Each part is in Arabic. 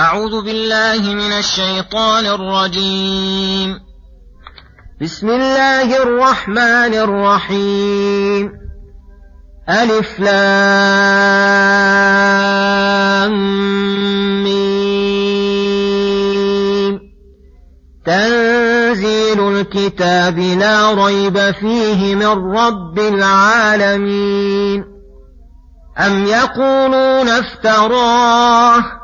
أعوذ بالله من الشيطان الرجيم. بسم الله الرحمن الرحيم. ألف لام ميم. تنزيل الكتاب لا ريب فيه من رب العالمين. أم يقولون افتراه؟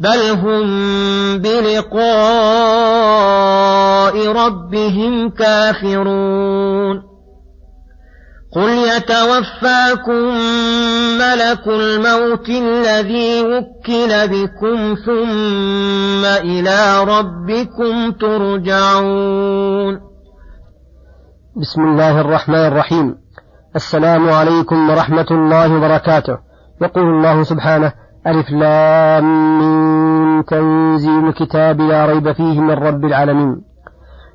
بل هم بلقاء ربهم كافرون قل يتوفاكم ملك الموت الذي وكل بكم ثم إلى ربكم ترجعون بسم الله الرحمن الرحيم السلام عليكم ورحمه الله وبركاته يقول الله سبحانه ألف لام من تنزيل الكتاب لا ريب فيه من رب العالمين.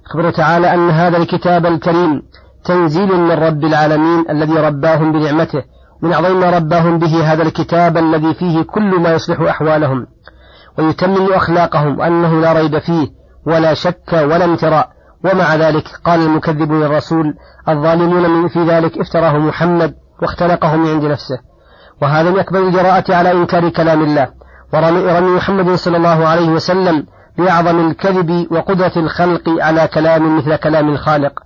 أخبر تعالى أن هذا الكتاب الكريم تنزيل من رب العالمين الذي رباهم بنعمته من أعظم ما رباهم به هذا الكتاب الذي فيه كل ما يصلح أحوالهم ويتمم أخلاقهم وأنه لا ريب فيه ولا شك ولا امتراء. ومع ذلك قال المكذبون الرسول الظالمون من في ذلك افتراه محمد واختلقه من عند نفسه. وهذا من أكبر الجراءة على إنكار كلام الله. ورمي محمد صلى الله عليه وسلم بأعظم الكذب وقدرة الخلق على كلام مثل كلام الخالق.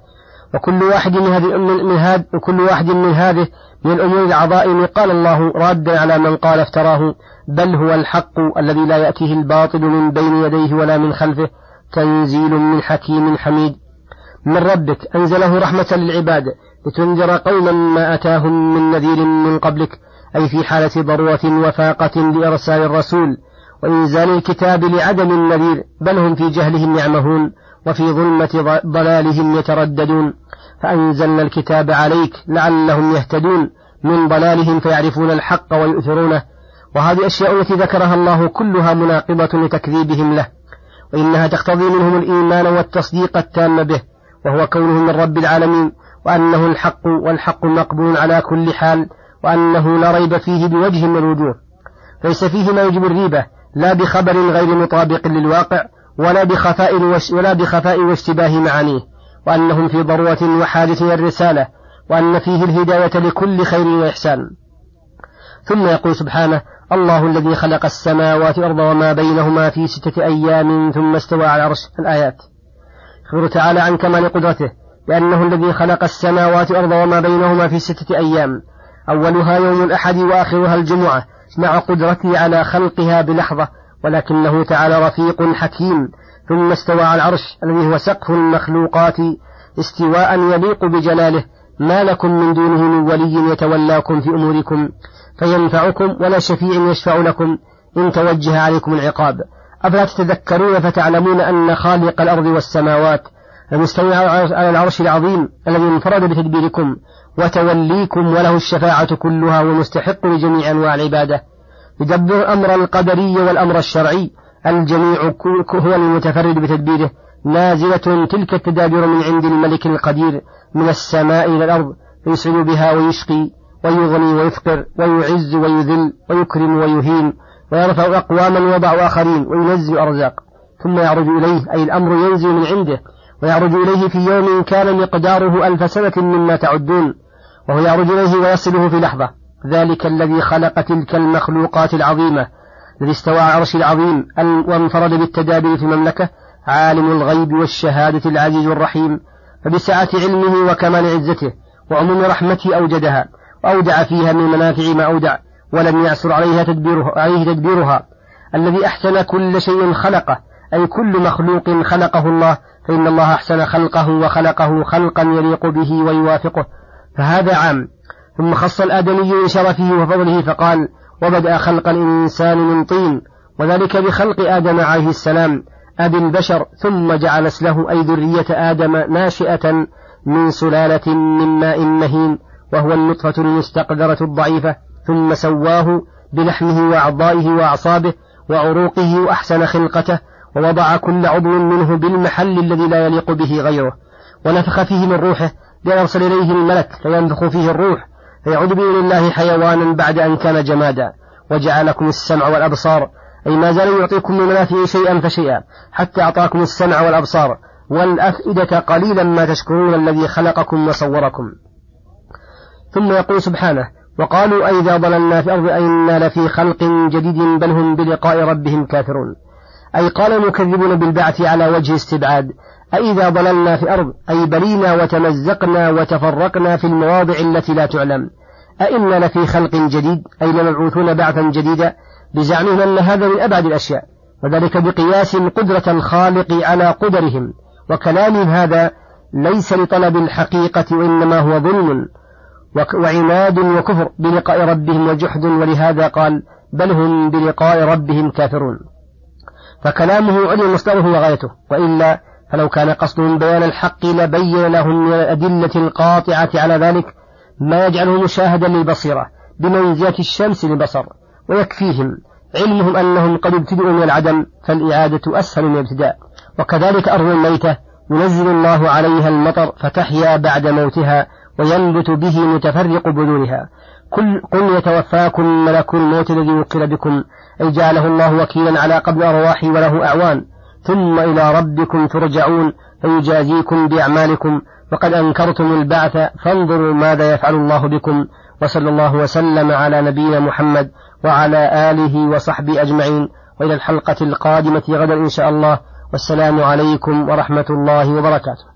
وكل واحد من هذه من هذا وكل واحد من هذه من الأمور العظائم قال الله رادا على من قال افتراه. بل هو الحق الذي لا يأتيه الباطل من بين يديه ولا من خلفه. تنزيل من حكيم حميد. من ربك أنزله رحمة للعباد. لتنذر قوما ما أتاهم من نذير من قبلك. أي في حالة ضرورة وفاقة لإرسال الرسول وإنزال الكتاب لعدم النذير بل هم في جهلهم يعمهون وفي ظلمة ضلالهم يترددون. فأنزلنا الكتاب عليك لعلهم يهتدون من ضلالهم فيعرفون الحق ويؤثرونه. وهذه الأشياء التي ذكرها الله كلها مناقضة لتكذيبهم له. وإنها تقتضي منهم الإيمان والتصديق التام به وهو كونه من رب العالمين وأنه الحق والحق مقبول على كل حال. وأنه لا ريب فيه بوجه من الوجوه. ليس فيه ما يجب الريبة لا بخبر غير مطابق للواقع ولا بخفاء ولا بخفاء واشتباه معانيه. وأنهم في ضرورة إلى الرسالة وأن فيه الهداية لكل خير وإحسان. ثم يقول سبحانه الله الذي خلق السماوات والأرض وما بينهما في ستة أيام ثم استوى على عرش الآيات. يخبر تعالى عن كمال قدرته لأنه الذي خلق السماوات والأرض وما بينهما في ستة أيام. أولها يوم الأحد وآخرها الجمعة مع قدرته على خلقها بلحظة ولكنه تعالى رفيق حكيم. ثم استوى على العرش الذي هو سقف المخلوقات استواء يليق بجلاله. ما لكم من دونه من ولي يتولاكم في أموركم فينفعكم ولا شفيع يشفع لكم. إن توجه عليكم العقاب. أفلا تتذكرون فتعلمون أن خالق الأرض والسماوات المستوي على العرش العظيم الذي انفرد بتدبيركم. وتوليكم وله الشفاعة كلها ومستحق لجميع أنواع العبادة. يدبر الأمر القدري والأمر الشرعي. الجميع هو المتفرد بتدبيره. نازلة تلك التدابير من عند الملك القدير من السماء إلى الأرض يسعد بها ويشقي ويغني ويفقر ويعز ويذل ويكرم ويهين ويرفع أقواما ويضع آخرين وينزل أرزاق. ثم يعرج إليه أي الأمر ينزل من عنده ويعرج إليه في يوم كان مقداره ألف سنة مما تعدون. وهو يعرج إليه ويصله في لحظة. ذلك الذي خلق تلك المخلوقات العظيمة الذي استوى على العرش العظيم وانفرد بالتدابير في المملكة عالم الغيب والشهادة العزيز الرحيم. فبسعة علمه وكمال عزته وعموم رحمته أوجدها وأودع فيها من المنافع ما أودع ولم يعسر عليها تدبيرها, عليه تدبيرها. الذي أحسن كل شيء خلقه أي كل مخلوق خلقه الله فإن الله أحسن خلقه وخلقه خلقا يليق به ويوافقه. فهذا عام. ثم خص الآدمي بشرفه وفضله فقال وبدأ خلق الإنسان من طين وذلك بخلق آدم عليه السلام أبي البشر ثم جعل اسله أي ذرية آدم ناشئة من سلالة من ماء مهين وهو النطفة المستقدرة الضعيفة ثم سواه بلحمه وأعضائه وأعصابه وعروقه وأحسن خلقته ووضع كل عضو منه بالمحل الذي لا يليق به غيره ونفخ فيه من روحه ليرسل إليه الملك فينفخ فيه الروح فيعود بإذن الله حيوانا بعد أن كان جمادا. وجعلكم السمع والأبصار أي ما زال يعطيكم من منافعه شيئا فشيئا حتى أعطاكم السمع والأبصار. والأفئدة قليلا ما تشكرون الذي خلقكم وصوركم. ثم يقول سبحانه وقالوا أئذا ضللنا في الأرض أئنا لفي خلق جديد بل هم بلقاء ربهم كافرون. أي قال المكذبون بالبعث على وجه استبعاد أئذا ضللنا في الأرض أي بلينا وتمزقنا وتفرقنا في المواضع التي لا تعلم. أئنا لفي خلق جديد أي لمبعوثون بعثا جديدا بزعمهم أن هذا من أبعد الأشياء وذلك بقياس قدرة الخالق على قدرهم. وكلامهم هذا ليس لطلب الحقيقة وإنما هو ظلم وعناد وكفر بلقاء ربهم وجحد ولهذا قال بل هم بلقاء ربهم كافرون. فكلامه علم مصدره وغايته وإلا فلو كان قصدهم بيان الحق لبين لهم من الأدلة القاطعة على ذلك ما يجعله مشاهدا للبصيرة بمنزلة الشمس للبصر ويكفيهم علمهم أنهم قد ابتدئوا من العدم فالإعادة أسهل من الابتداء. وكذلك أرض الميتة ينزل الله عليها المطر فتحيا بعد موتها وينبت به متفرق بذورها. قل, قل يتوفاكم ملك الموت الذي وكل بكم أي جعله الله وكيلا على قبل أرواحي وله أعوان. ثم إلى ربكم ترجعون فيجازيكم بأعمالكم. وقد أنكرتم البعث فانظروا ماذا يفعل الله بكم. وصلى الله وسلم على نبينا محمد وعلى آله وصحبه أجمعين. وإلى الحلقة القادمة غدا إن شاء الله. والسلام عليكم ورحمة الله وبركاته.